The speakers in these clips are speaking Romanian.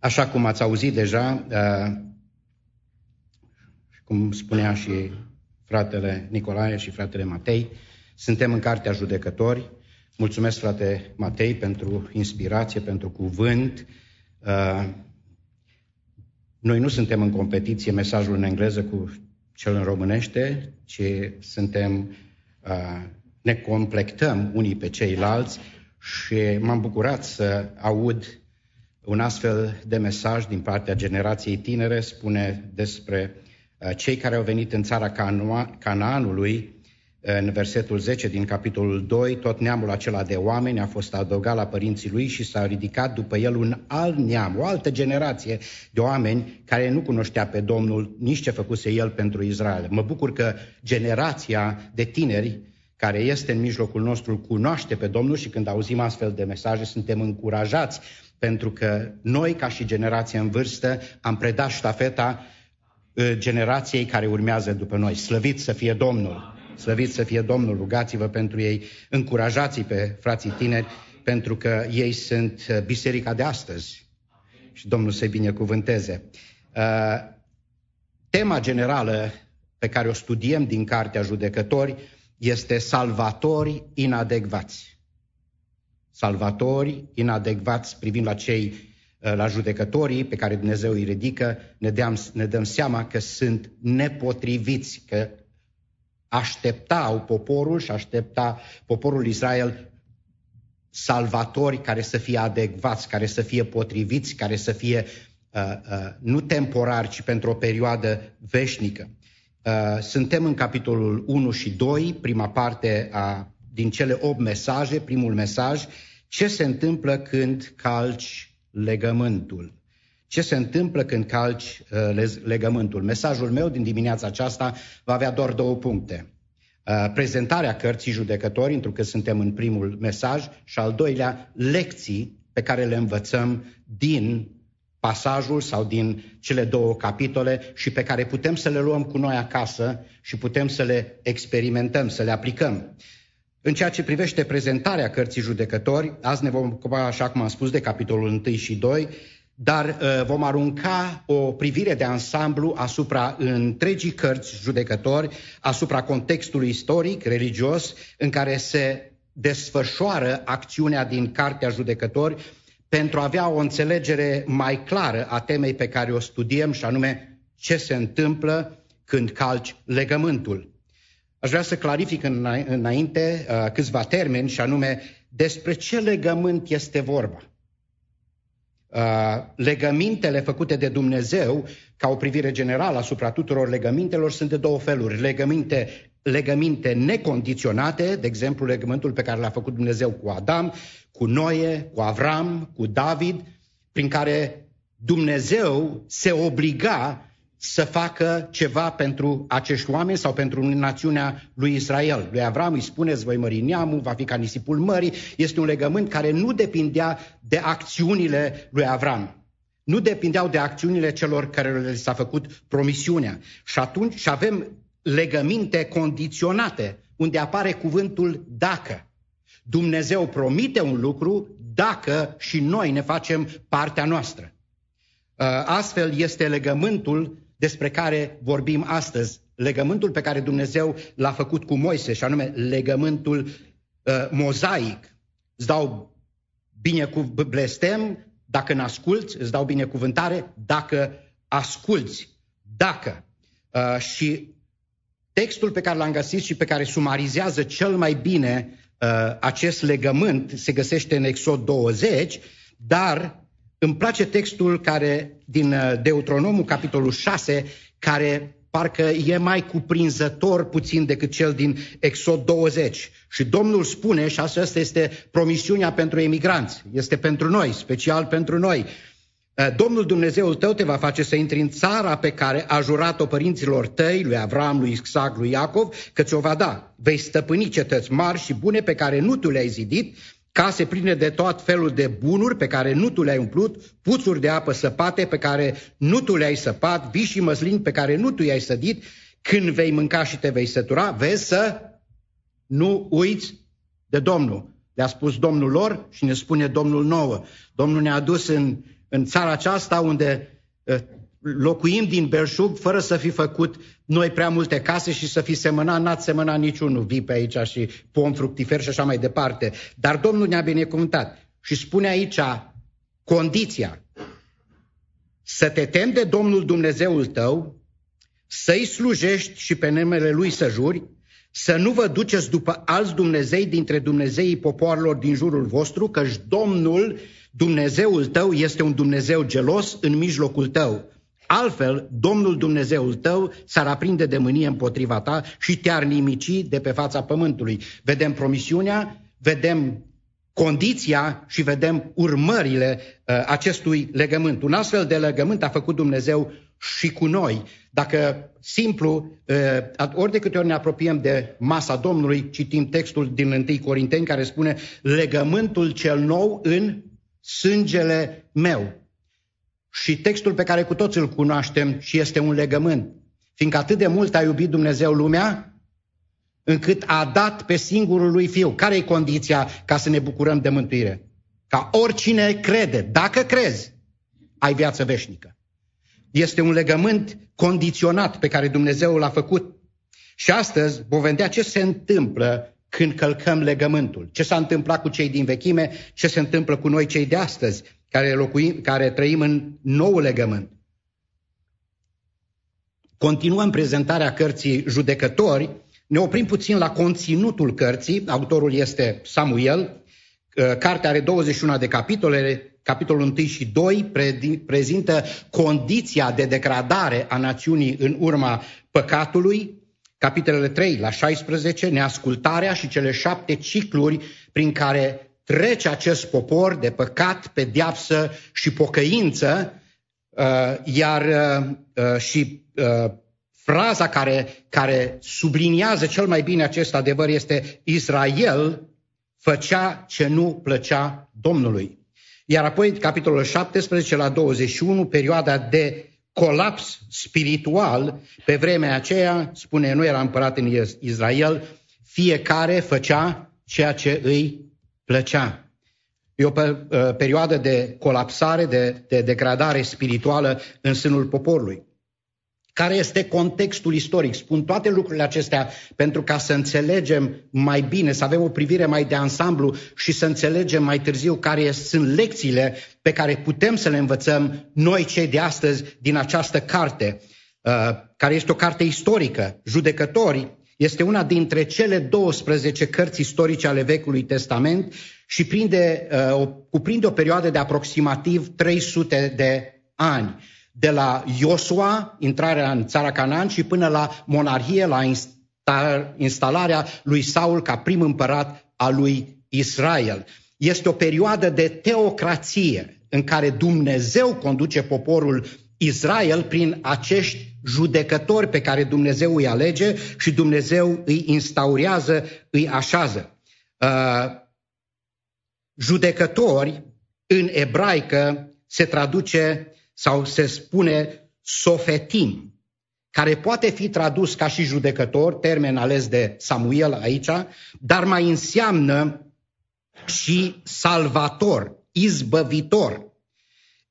Așa cum ați auzit deja, uh, cum spunea și fratele Nicolae și fratele Matei, suntem în Cartea Judecători. Mulțumesc, frate Matei, pentru inspirație, pentru cuvânt. Uh, noi nu suntem în competiție mesajul în engleză cu cel în românește, ci suntem, uh, ne complectăm unii pe ceilalți și m-am bucurat să aud un astfel de mesaj din partea generației tinere, spune despre uh, cei care au venit în țara Canaanului, în versetul 10 din capitolul 2, tot neamul acela de oameni a fost adăugat la părinții lui și s-a ridicat după el un alt neam, o altă generație de oameni care nu cunoștea pe Domnul, nici ce făcuse el pentru Israel. Mă bucur că generația de tineri care este în mijlocul nostru cunoaște pe Domnul și când auzim astfel de mesaje suntem încurajați pentru că noi ca și generație în vârstă am predat ștafeta ă, generației care urmează după noi. Slăvit să fie Domnul! Slăvit să fie Domnul, rugați-vă pentru ei, încurajați pe frații tineri, pentru că ei sunt uh, biserica de astăzi. Și Domnul să-i binecuvânteze. Uh, tema generală pe care o studiem din Cartea Judecători este salvatori inadecvați. Salvatori inadecvați privind la cei uh, la judecătorii pe care Dumnezeu îi ridică, ne, deam, ne dăm seama că sunt nepotriviți, că așteptau poporul și aștepta poporul Israel salvatori care să fie adecvați, care să fie potriviți, care să fie uh, uh, nu temporari, ci pentru o perioadă veșnică. Uh, suntem în capitolul 1 și 2, prima parte a, din cele 8 mesaje, primul mesaj, ce se întâmplă când calci legământul. Ce se întâmplă când calci uh, legământul? Mesajul meu din dimineața aceasta va avea doar două puncte. Uh, prezentarea cărții judecători, pentru că suntem în primul mesaj, și al doilea, lecții pe care le învățăm din pasajul sau din cele două capitole și pe care putem să le luăm cu noi acasă și putem să le experimentăm, să le aplicăm. În ceea ce privește prezentarea cărții judecători, azi ne vom ocupa, așa cum am spus, de capitolul 1 și 2, dar uh, vom arunca o privire de ansamblu asupra întregii cărți judecători, asupra contextului istoric, religios, în care se desfășoară acțiunea din Cartea Judecători pentru a avea o înțelegere mai clară a temei pe care o studiem și anume ce se întâmplă când calci legământul. Aș vrea să clarific înainte uh, câțiva termeni și anume despre ce legământ este vorba. Uh, legămintele făcute de Dumnezeu, ca o privire generală asupra tuturor legămintelor, sunt de două feluri. Legăminte, legăminte necondiționate, de exemplu legământul pe care l-a făcut Dumnezeu cu Adam, cu Noe, cu Avram, cu David, prin care Dumnezeu se obliga să facă ceva pentru acești oameni sau pentru națiunea lui Israel. Lui Avram îi spuneți, voi mări neamul, va fi ca nisipul mării. Este un legământ care nu depindea de acțiunile lui Avram. Nu depindeau de acțiunile celor care le s-a făcut promisiunea. Și atunci și avem legăminte condiționate, unde apare cuvântul dacă. Dumnezeu promite un lucru dacă și noi ne facem partea noastră. Astfel este legământul despre care vorbim astăzi, legământul pe care Dumnezeu l-a făcut cu Moise, și anume legământul uh, mozaic. Îți dau blestem dacă ne asculți, îți dau binecuvântare dacă asculți. Dacă. Uh, și textul pe care l-am găsit și pe care sumarizează cel mai bine uh, acest legământ se găsește în Exod 20, dar îmi place textul care din uh, Deuteronomul, capitolul 6, care parcă e mai cuprinzător puțin decât cel din Exod 20. Și Domnul spune, și asta este promisiunea pentru emigranți, este pentru noi, special pentru noi, uh, Domnul Dumnezeul tău te va face să intri în țara pe care a jurat-o părinților tăi, lui Avram, lui Isaac, lui Iacov, că ți-o va da. Vei stăpâni cetăți mari și bune pe care nu tu le-ai zidit case pline de tot felul de bunuri pe care nu tu le-ai umplut, puțuri de apă săpate pe care nu tu le-ai săpat, vii și măslin pe care nu tu i-ai sădit, când vei mânca și te vei sătura, vezi să nu uiți de Domnul. Le-a spus Domnul lor și ne spune Domnul nouă. Domnul ne-a dus în în țara aceasta unde uh, locuim din belșug fără să fi făcut noi prea multe case și să fi semănat, n-ați semănat niciunul, vii pe aici și pom fructifer și așa mai departe. Dar Domnul ne-a binecuvântat și spune aici condiția să te temi de Domnul Dumnezeul tău, să-i slujești și pe numele Lui să juri, să nu vă duceți după alți Dumnezei dintre Dumnezeii popoarelor din jurul vostru, căci Domnul, Dumnezeul tău, este un Dumnezeu gelos în mijlocul tău. Altfel, Domnul Dumnezeul tău s-ar aprinde de mânie împotriva ta și te-ar nimici de pe fața pământului. Vedem promisiunea, vedem condiția și vedem urmările uh, acestui legământ. Un astfel de legământ a făcut Dumnezeu și cu noi. Dacă simplu, uh, ori de câte ori ne apropiem de masa Domnului, citim textul din 1 Corinteni care spune legământul cel nou în sângele meu. Și textul pe care cu toți îl cunoaștem și este un legământ. Fiindcă atât de mult a iubit Dumnezeu lumea, încât a dat pe singurul lui Fiu. Care e condiția ca să ne bucurăm de mântuire? Ca oricine crede, dacă crezi, ai viață veșnică. Este un legământ condiționat pe care Dumnezeu l-a făcut. Și astăzi vom vedea ce se întâmplă când călcăm legământul. Ce s-a întâmplat cu cei din vechime, ce se întâmplă cu noi cei de astăzi, care, locuim, care trăim în nou legământ. Continuăm prezentarea cărții judecători, ne oprim puțin la conținutul cărții, autorul este Samuel, cartea are 21 de capitole, capitolul 1 și 2 prezintă condiția de degradare a națiunii în urma păcatului, capitolele 3 la 16, neascultarea și cele șapte cicluri prin care trece acest popor de păcat, pedeapsă și pocăință, uh, iar uh, uh, și fraza care, care subliniază cel mai bine acest adevăr este Israel făcea ce nu plăcea Domnului. Iar apoi, capitolul 17 la 21, perioada de colaps spiritual, pe vremea aceea, spune, nu era împărat în Israel, fiecare făcea ceea ce îi plăcea. E o uh, perioadă de colapsare, de, de degradare spirituală în sânul poporului. Care este contextul istoric? Spun toate lucrurile acestea pentru ca să înțelegem mai bine, să avem o privire mai de ansamblu și să înțelegem mai târziu care sunt lecțiile pe care putem să le învățăm noi cei de astăzi din această carte, uh, care este o carte istorică. Judecătorii este una dintre cele 12 cărți istorice ale Vechiului Testament și prinde, uh, cuprinde o perioadă de aproximativ 300 de ani de la Iosua, intrarea în țara Canaan, și până la monarhie, la instalarea lui Saul ca prim împărat al lui Israel. Este o perioadă de teocrație în care Dumnezeu conduce poporul Israel prin acești judecători pe care Dumnezeu îi alege și Dumnezeu îi instaurează, îi așează. Uh, judecători în ebraică se traduce sau se spune sofetim, care poate fi tradus ca și judecător, termen ales de Samuel aici, dar mai înseamnă și salvator, izbăvitor,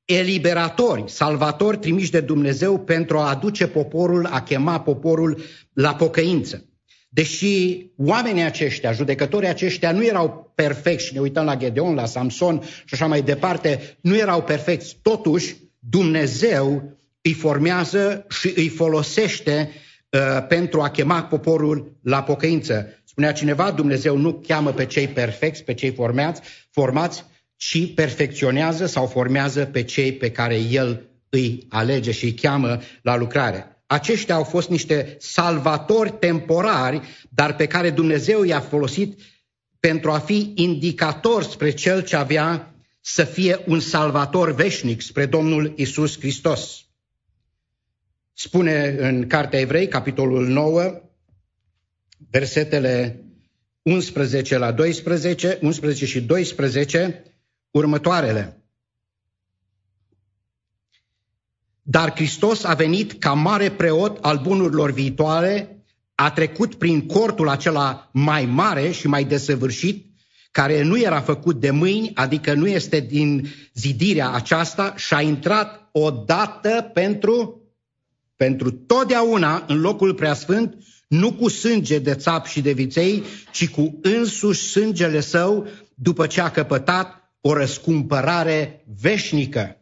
eliberatori, salvatori trimiși de Dumnezeu pentru a aduce poporul, a chema poporul la pocăință. Deși oamenii aceștia, judecătorii aceștia nu erau perfecti și ne uităm la Gedeon, la Samson și așa mai departe, nu erau perfecți, totuși Dumnezeu îi formează și îi folosește uh, pentru a chema poporul la pocăință. Spunea cineva, Dumnezeu nu cheamă pe cei perfecți, pe cei formați, formați, ci perfecționează sau formează pe cei pe care El îi alege și îi cheamă la lucrare. Aceștia au fost niște salvatori temporari, dar pe care Dumnezeu i-a folosit pentru a fi indicator spre cel ce avea să fie un salvator veșnic spre Domnul Isus Hristos. Spune în Cartea Evrei, capitolul 9, versetele 11 la 12, 11 și 12, următoarele. Dar Hristos a venit ca mare preot al bunurilor viitoare, a trecut prin cortul acela mai mare și mai desăvârșit, care nu era făcut de mâini, adică nu este din zidirea aceasta, și a intrat odată pentru, pentru totdeauna în locul preasfânt, nu cu sânge de țap și de viței, ci cu însuși sângele său, după ce a căpătat o răscumpărare veșnică.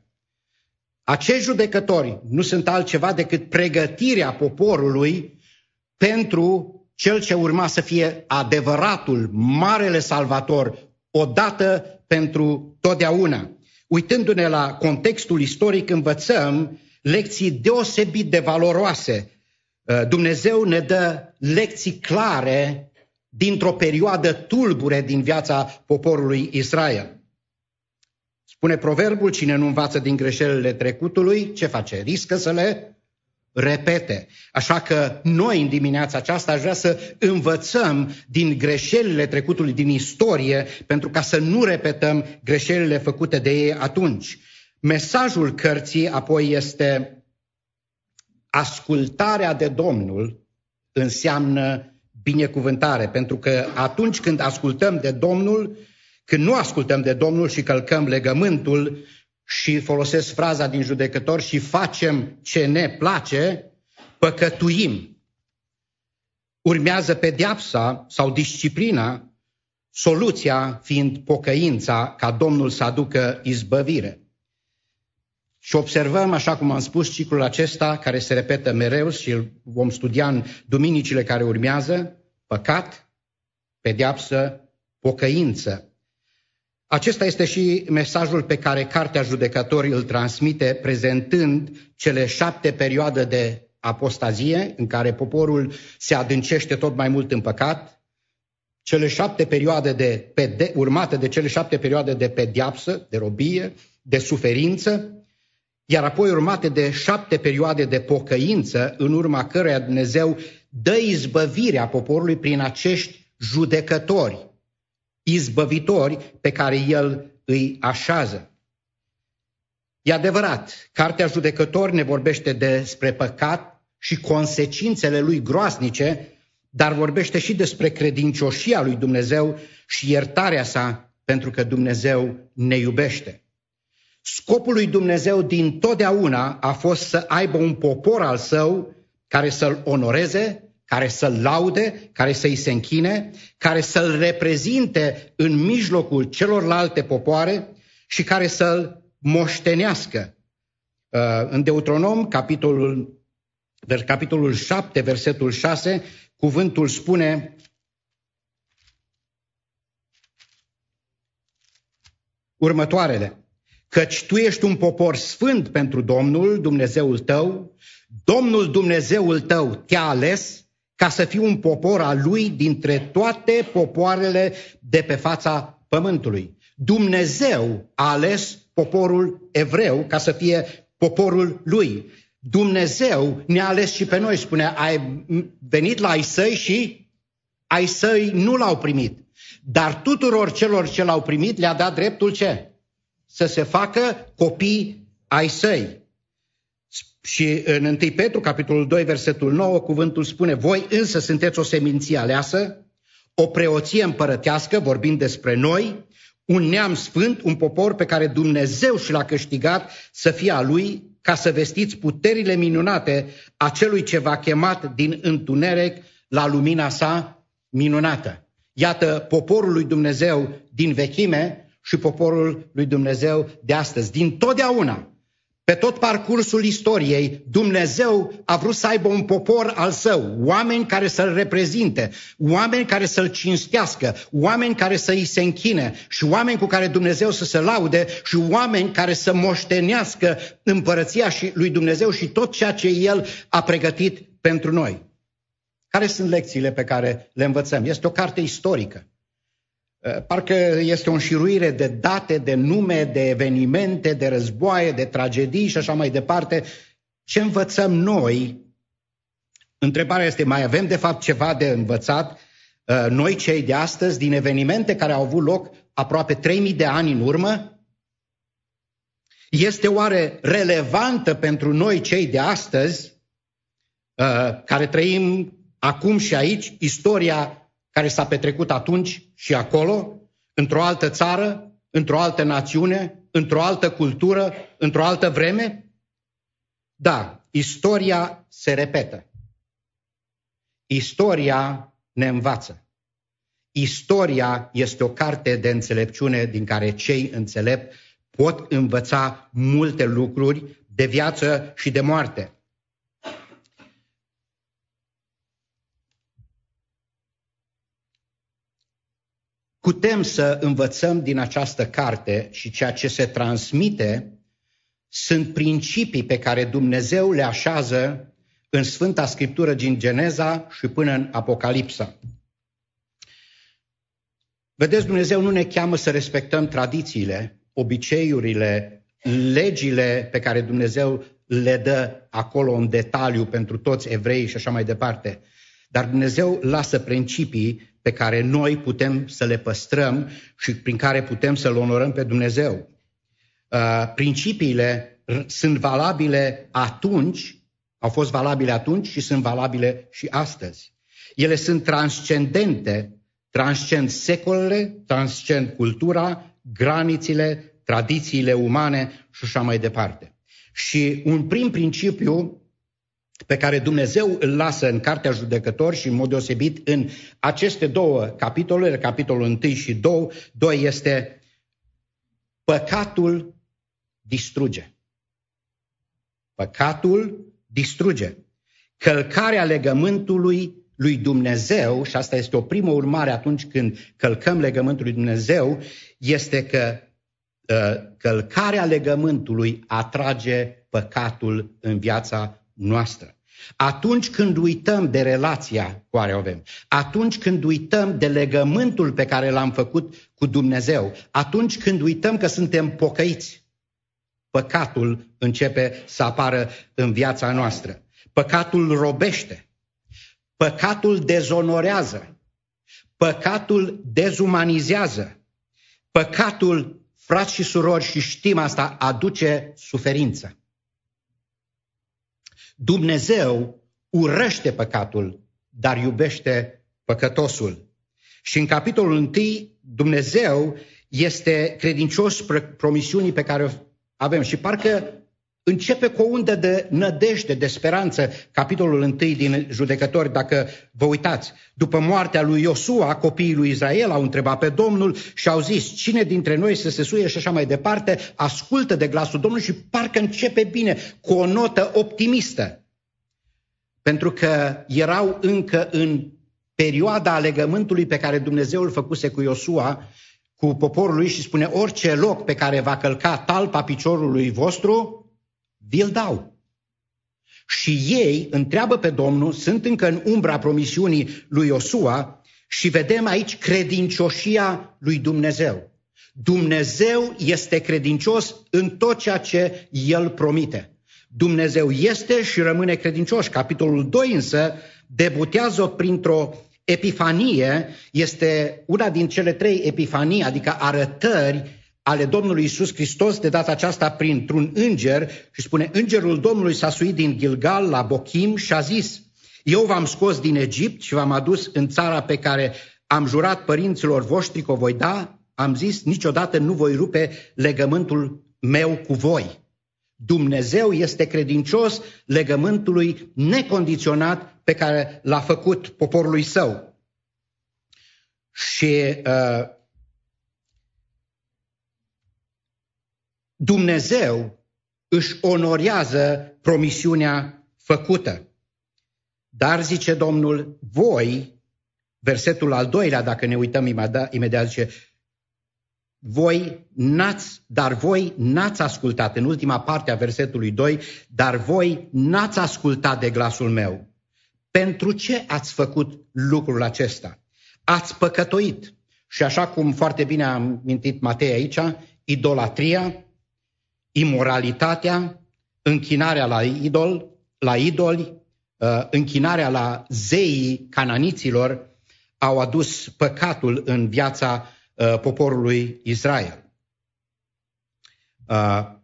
Acești judecători nu sunt altceva decât pregătirea poporului pentru cel ce urma să fie adevăratul, marele salvator, odată pentru totdeauna. Uitându-ne la contextul istoric, învățăm lecții deosebit de valoroase. Uh, Dumnezeu ne dă lecții clare dintr-o perioadă tulbure din viața poporului Israel. Spune proverbul, cine nu învață din greșelile trecutului, ce face? Riscă să le repete. Așa că noi în dimineața aceasta aș vrea să învățăm din greșelile trecutului, din istorie, pentru ca să nu repetăm greșelile făcute de ei atunci. Mesajul cărții apoi este ascultarea de Domnul înseamnă binecuvântare, pentru că atunci când ascultăm de Domnul, când nu ascultăm de Domnul și călcăm legământul, și folosesc fraza din judecător și facem ce ne place, păcătuim. Urmează pedeapsa sau disciplina, soluția fiind pocăința ca Domnul să aducă izbăvire. Și observăm, așa cum am spus, ciclul acesta care se repetă mereu și îl vom studia în duminicile care urmează, păcat, pedeapsă, pocăință. Acesta este și mesajul pe care Cartea Judecătorii îl transmite, prezentând cele șapte perioade de apostazie, în care poporul se adâncește tot mai mult în păcat, cele șapte perioade de pede- urmate de cele șapte perioade de pediapsă, de robie, de suferință, iar apoi urmate de șapte perioade de pocăință, în urma căreia Dumnezeu dă izbăvirea poporului prin acești judecători izbăvitori pe care el îi așează. E adevărat, Cartea Judecători ne vorbește despre păcat și consecințele lui groasnice, dar vorbește și despre credincioșia lui Dumnezeu și iertarea sa, pentru că Dumnezeu ne iubește. Scopul lui Dumnezeu din totdeauna a fost să aibă un popor al său care să-l onoreze, care să-l laude, care să-i se închine, care să-l reprezinte în mijlocul celorlalte popoare și care să-l moștenească. Uh, în Deuteronom, capitolul, capitolul 7, versetul 6, cuvântul spune următoarele. Căci tu ești un popor sfânt pentru Domnul, Dumnezeul tău, Domnul Dumnezeul tău te-a ales ca să fiu un popor al lui dintre toate popoarele de pe fața pământului. Dumnezeu a ales poporul evreu ca să fie poporul lui. Dumnezeu ne-a ales și pe noi, spune, ai venit la ai săi și ai săi nu l-au primit. Dar tuturor celor ce l-au primit le-a dat dreptul ce? Să se facă copii ai săi. Și în 1 Petru, capitolul 2, versetul 9, cuvântul spune, voi însă sunteți o seminție aleasă, o preoție împărătească, vorbind despre noi, un neam sfânt, un popor pe care Dumnezeu și l-a câștigat să fie a lui, ca să vestiți puterile minunate a celui ce v-a chemat din întuneric la lumina sa minunată. Iată poporul lui Dumnezeu din vechime și poporul lui Dumnezeu de astăzi. Din totdeauna pe tot parcursul istoriei, Dumnezeu a vrut să aibă un popor al său, oameni care să-l reprezinte, oameni care să-l cinstească, oameni care să îi se închine și oameni cu care Dumnezeu să se laude și oameni care să moștenească împărăția și lui Dumnezeu și tot ceea ce El a pregătit pentru noi. Care sunt lecțiile pe care le învățăm? Este o carte istorică. Eh, parcă este o înșiruire de date, de nume, de evenimente, de războaie, de tragedii și așa mai departe. Ce învățăm noi? Întrebarea este, mai avem de fapt ceva de învățat eh, noi cei de astăzi din evenimente care au avut loc aproape 3000 de ani în urmă? Este oare relevantă pentru noi cei de astăzi eh, care trăim acum și aici istoria care s-a petrecut atunci și acolo, într-o altă țară, într-o altă națiune, într-o altă cultură, într-o altă vreme? Da, istoria se repetă. Istoria ne învață. Istoria este o carte de înțelepciune din care cei înțelepți pot învăța multe lucruri de viață și de moarte. Putem să învățăm din această carte și ceea ce se transmite sunt principii pe care Dumnezeu le așează în Sfânta Scriptură din Geneza și până în Apocalipsa. Vedeți, Dumnezeu nu ne cheamă să respectăm tradițiile, obiceiurile, legile pe care Dumnezeu le dă acolo în detaliu pentru toți evrei și așa mai departe. Dar Dumnezeu lasă principii pe care noi putem să le păstrăm și prin care putem să-L onorăm pe Dumnezeu. Uh, principiile sunt valabile atunci, au fost valabile atunci și sunt valabile și astăzi. Ele sunt transcendente, transcend secolele, transcend cultura, granițele, tradițiile umane și așa mai departe. Și un prim principiu pe care Dumnezeu îl lasă în Cartea Judecători și în mod deosebit în aceste două capitole, capitolul 1 și 2, 2 este păcatul distruge. Păcatul distruge. Călcarea legământului lui Dumnezeu, și asta este o primă urmare atunci când călcăm legământul lui Dumnezeu, este că uh, călcarea legământului atrage păcatul în viața noastră. Atunci când uităm de relația cu care o avem, atunci când uităm de legământul pe care l-am făcut cu Dumnezeu, atunci când uităm că suntem pocăiți, păcatul începe să apară în viața noastră. Păcatul robește, păcatul dezonorează, păcatul dezumanizează, păcatul, frați și surori, și știm asta, aduce suferință. Dumnezeu urăște păcatul, dar iubește păcătosul. Și în capitolul 1, Dumnezeu este credincios promisiunii pe care o avem. Și parcă începe cu o undă de nădejde, de speranță, capitolul 1 din Judecători, dacă vă uitați. După moartea lui Iosua, copiii lui Israel au întrebat pe Domnul și au zis, cine dintre noi să se suie și așa mai departe, ascultă de glasul Domnului și parcă începe bine, cu o notă optimistă. Pentru că erau încă în perioada legământului pe care Dumnezeu îl făcuse cu Iosua, cu poporul lui și spune, orice loc pe care va călca talpa piciorului vostru, vi-l dau. Și ei întreabă pe Domnul, sunt încă în umbra promisiunii lui Iosua și vedem aici credincioșia lui Dumnezeu. Dumnezeu este credincios în tot ceea ce El promite. Dumnezeu este și rămâne credincios. Capitolul 2 însă debutează printr-o epifanie, este una din cele trei epifanii, adică arătări ale Domnului Isus Hristos, de data aceasta printr-un înger, și spune, îngerul Domnului s-a suit din Gilgal la Bochim și a zis, eu v-am scos din Egipt și v-am adus în țara pe care am jurat părinților voștri că o voi da, am zis, niciodată nu voi rupe legământul meu cu voi. Dumnezeu este credincios legământului necondiționat pe care l-a făcut poporului său. Și uh, Dumnezeu își onorează promisiunea făcută. Dar, zice Domnul, voi, versetul al doilea, dacă ne uităm imediat, zice, voi n-ați, dar voi n-ați ascultat, în ultima parte a versetului 2, dar voi n-ați ascultat de glasul meu. Pentru ce ați făcut lucrul acesta? Ați păcătoit. Și așa cum foarte bine a mintit Matei aici, idolatria, imoralitatea, închinarea la idol, la idoli, uh, închinarea la zeii cananiților au adus păcatul în viața uh, poporului Israel. Uh,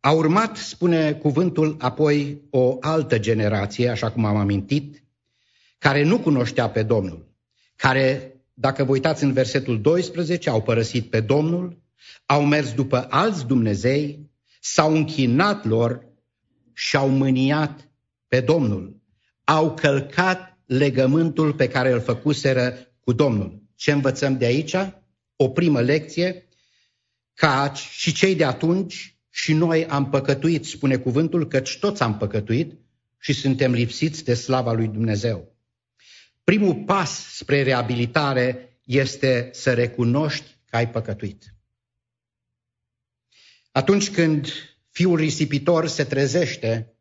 a urmat, spune cuvântul, apoi o altă generație, așa cum am amintit, care nu cunoștea pe Domnul, care dacă vă uitați în versetul 12, au părăsit pe Domnul, au mers după alți Dumnezei, s-au închinat lor și au mâniat pe Domnul. Au călcat legământul pe care îl făcuseră cu Domnul. Ce învățăm de aici? O primă lecție, ca și cei de atunci și noi am păcătuit, spune cuvântul, căci toți am păcătuit și suntem lipsiți de slava lui Dumnezeu. Primul pas spre reabilitare este să recunoști că ai păcătuit. Atunci când fiul risipitor se trezește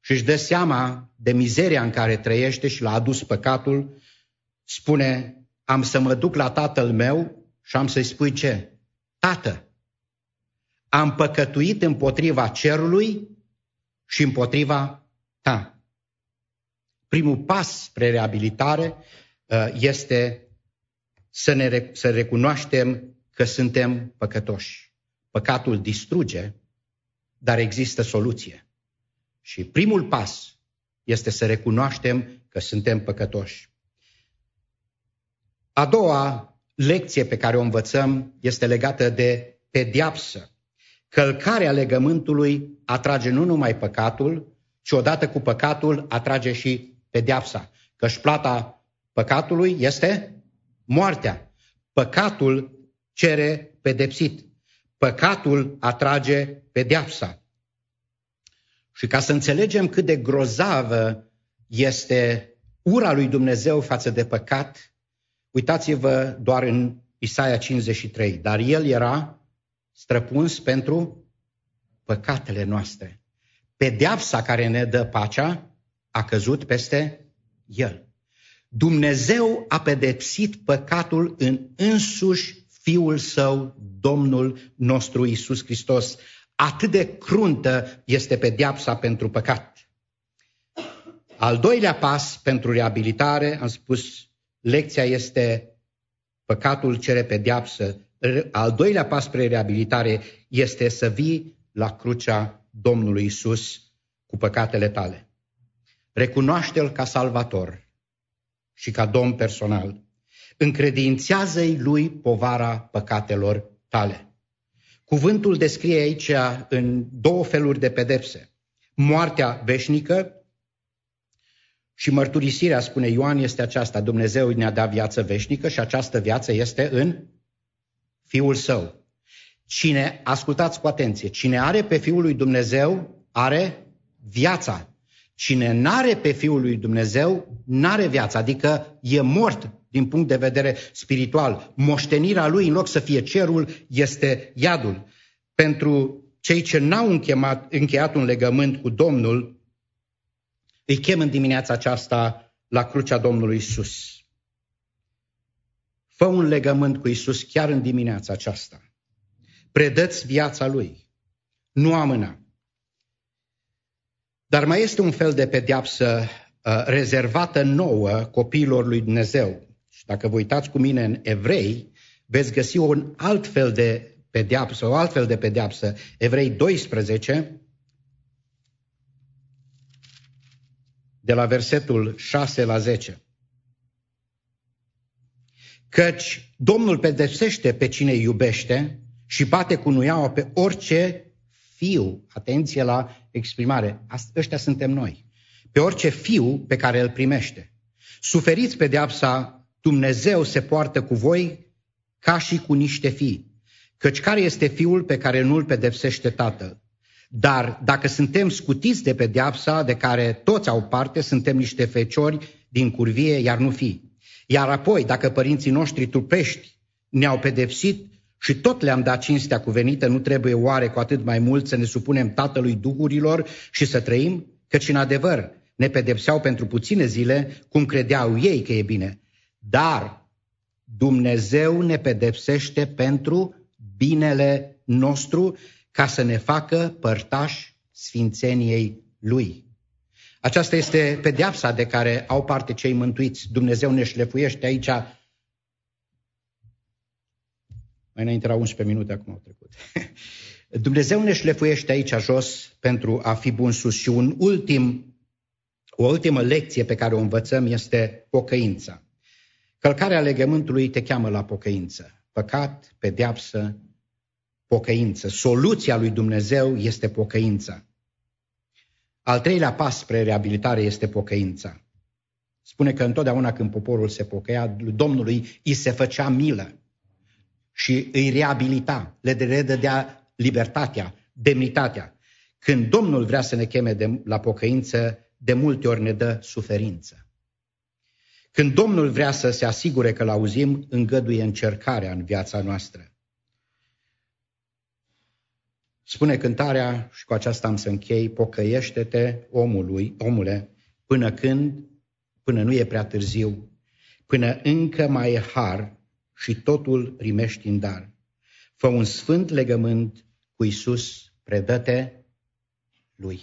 și își dă seama de mizeria în care trăiește și l-a adus păcatul, spune, am să mă duc la tatăl meu și am să-i spui ce? Tată, am păcătuit împotriva cerului și împotriva ta. Primul pas spre reabilitare uh, este să, ne, să recunoaștem că suntem păcătoși. Păcatul distruge, dar există soluție. Și primul pas este să recunoaștem că suntem păcătoși. A doua lecție pe care o învățăm este legată de pediapsă. Călcarea legământului atrage nu numai păcatul, ci odată cu păcatul atrage și pedeapsa. Căci plata păcatului este moartea. Păcatul cere pedepsit. Păcatul atrage pedeapsa. Și ca să înțelegem cât de grozavă este ura lui Dumnezeu față de păcat, uitați-vă doar în Isaia 53. Dar el era străpuns pentru păcatele noastre. Pedeapsa care ne dă pacea a căzut peste el. Dumnezeu a pedepsit păcatul în însuși Fiul Său, Domnul nostru Isus Hristos. Atât de cruntă este pedeapsa pentru păcat. Al doilea pas pentru reabilitare, am spus, lecția este păcatul cere pedeapsă. Al doilea pas spre reabilitare este să vii la crucea Domnului Isus cu păcatele tale. Recunoaște-L ca salvator și ca domn personal. Încredințează-i lui povara păcatelor tale. Cuvântul descrie aici în două feluri de pedepse. Moartea veșnică și mărturisirea, spune Ioan, este aceasta. Dumnezeu ne-a dat viață veșnică și această viață este în Fiul Său. Cine, ascultați cu atenție, cine are pe Fiul lui Dumnezeu, are viața. Cine n-are pe Fiul lui Dumnezeu, n-are viața, adică e mort din punct de vedere spiritual. Moștenirea lui, în loc să fie cerul, este iadul. Pentru cei ce n-au încheiat, încheiat un legământ cu Domnul, îi chem în dimineața aceasta la crucea Domnului Isus. Fă un legământ cu Isus chiar în dimineața aceasta. Predăți viața Lui. Nu amâna. Dar mai este un fel de pedeapsă uh, rezervată nouă copiilor lui Dumnezeu. Și dacă vă uitați cu mine în Evrei, veți găsi un alt fel de pedeapsă, o altfel de pedeapsă. Evrei 12, de la versetul 6 la 10. Căci Domnul pedepsește pe cine iubește și bate cu nuiaua pe orice fiu, atenție la exprimare, ăștia suntem noi, pe orice fiu pe care îl primește. Suferiți pedeapsa, Dumnezeu se poartă cu voi ca și cu niște fii. Căci care este fiul pe care nu-l pedepsește tatăl? Dar dacă suntem scutiți de pedeapsa de care toți au parte, suntem niște feciori din curvie, iar nu fi. Iar apoi, dacă părinții noștri trupești ne-au pedepsit și tot le-am dat cinstea cuvenită, nu trebuie oare cu atât mai mult să ne supunem Tatălui Duhurilor și să trăim? Căci în adevăr ne pedepseau pentru puține zile, cum credeau ei că e bine. Dar Dumnezeu ne pedepsește pentru binele nostru ca să ne facă părtași sfințeniei Lui. Aceasta este pedeapsa de care au parte cei mântuiți. Dumnezeu ne șlefuiește aici. Mai înainte era 11 minute, acum au trecut. Dumnezeu ne șlefuiește aici jos pentru a fi bun sus. Și un ultim, o ultimă lecție pe care o învățăm este pocăința. Călcarea legământului te cheamă la pocăință. Păcat, pedeapsă, pocăință. Soluția lui Dumnezeu este pocăința. Al treilea pas spre reabilitare este pocăința. Spune că întotdeauna când poporul se pocăia, Domnului îi se făcea milă și îi reabilita, le redădea libertatea, demnitatea. Când Domnul vrea să ne cheme de, la pocăință, de multe ori ne dă suferință. Când Domnul vrea să se asigure că l-auzim, îngăduie încercarea în viața noastră. Spune cântarea, și cu aceasta am să închei, pocăiește-te omului, omule, până când, până nu e prea târziu, până încă mai e har și totul primești în dar. Fă un sfânt legământ cu Isus, predă-te lui.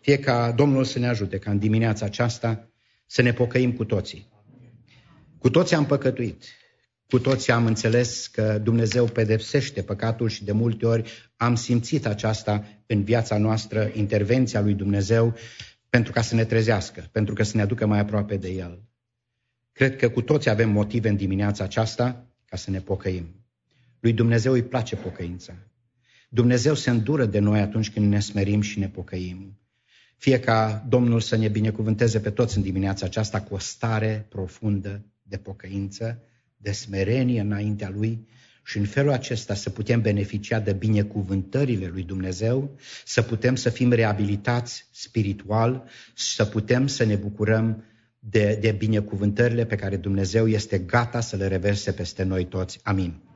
Fie ca Domnul să ne ajute ca în dimineața aceasta să ne pocăim cu toții. Cu toții am păcătuit. Cu toții am înțeles că Dumnezeu pedepsește păcatul și de multe ori am simțit aceasta în viața noastră, intervenția lui Dumnezeu, pentru ca să ne trezească, pentru că să ne aducă mai aproape de El. Cred că cu toți avem motive în dimineața aceasta ca să ne pocăim. Lui Dumnezeu îi place pocăința. Dumnezeu se îndură de noi atunci când ne smerim și ne pocăim. Fie ca Domnul să ne binecuvânteze pe toți în dimineața aceasta cu o stare profundă de pocăință, de smerenie înaintea Lui și în felul acesta să putem beneficia de binecuvântările lui Dumnezeu, să putem să fim reabilitați spiritual și să putem să ne bucurăm de, de binecuvântările pe care Dumnezeu este gata să le reverse peste noi toți. Amin.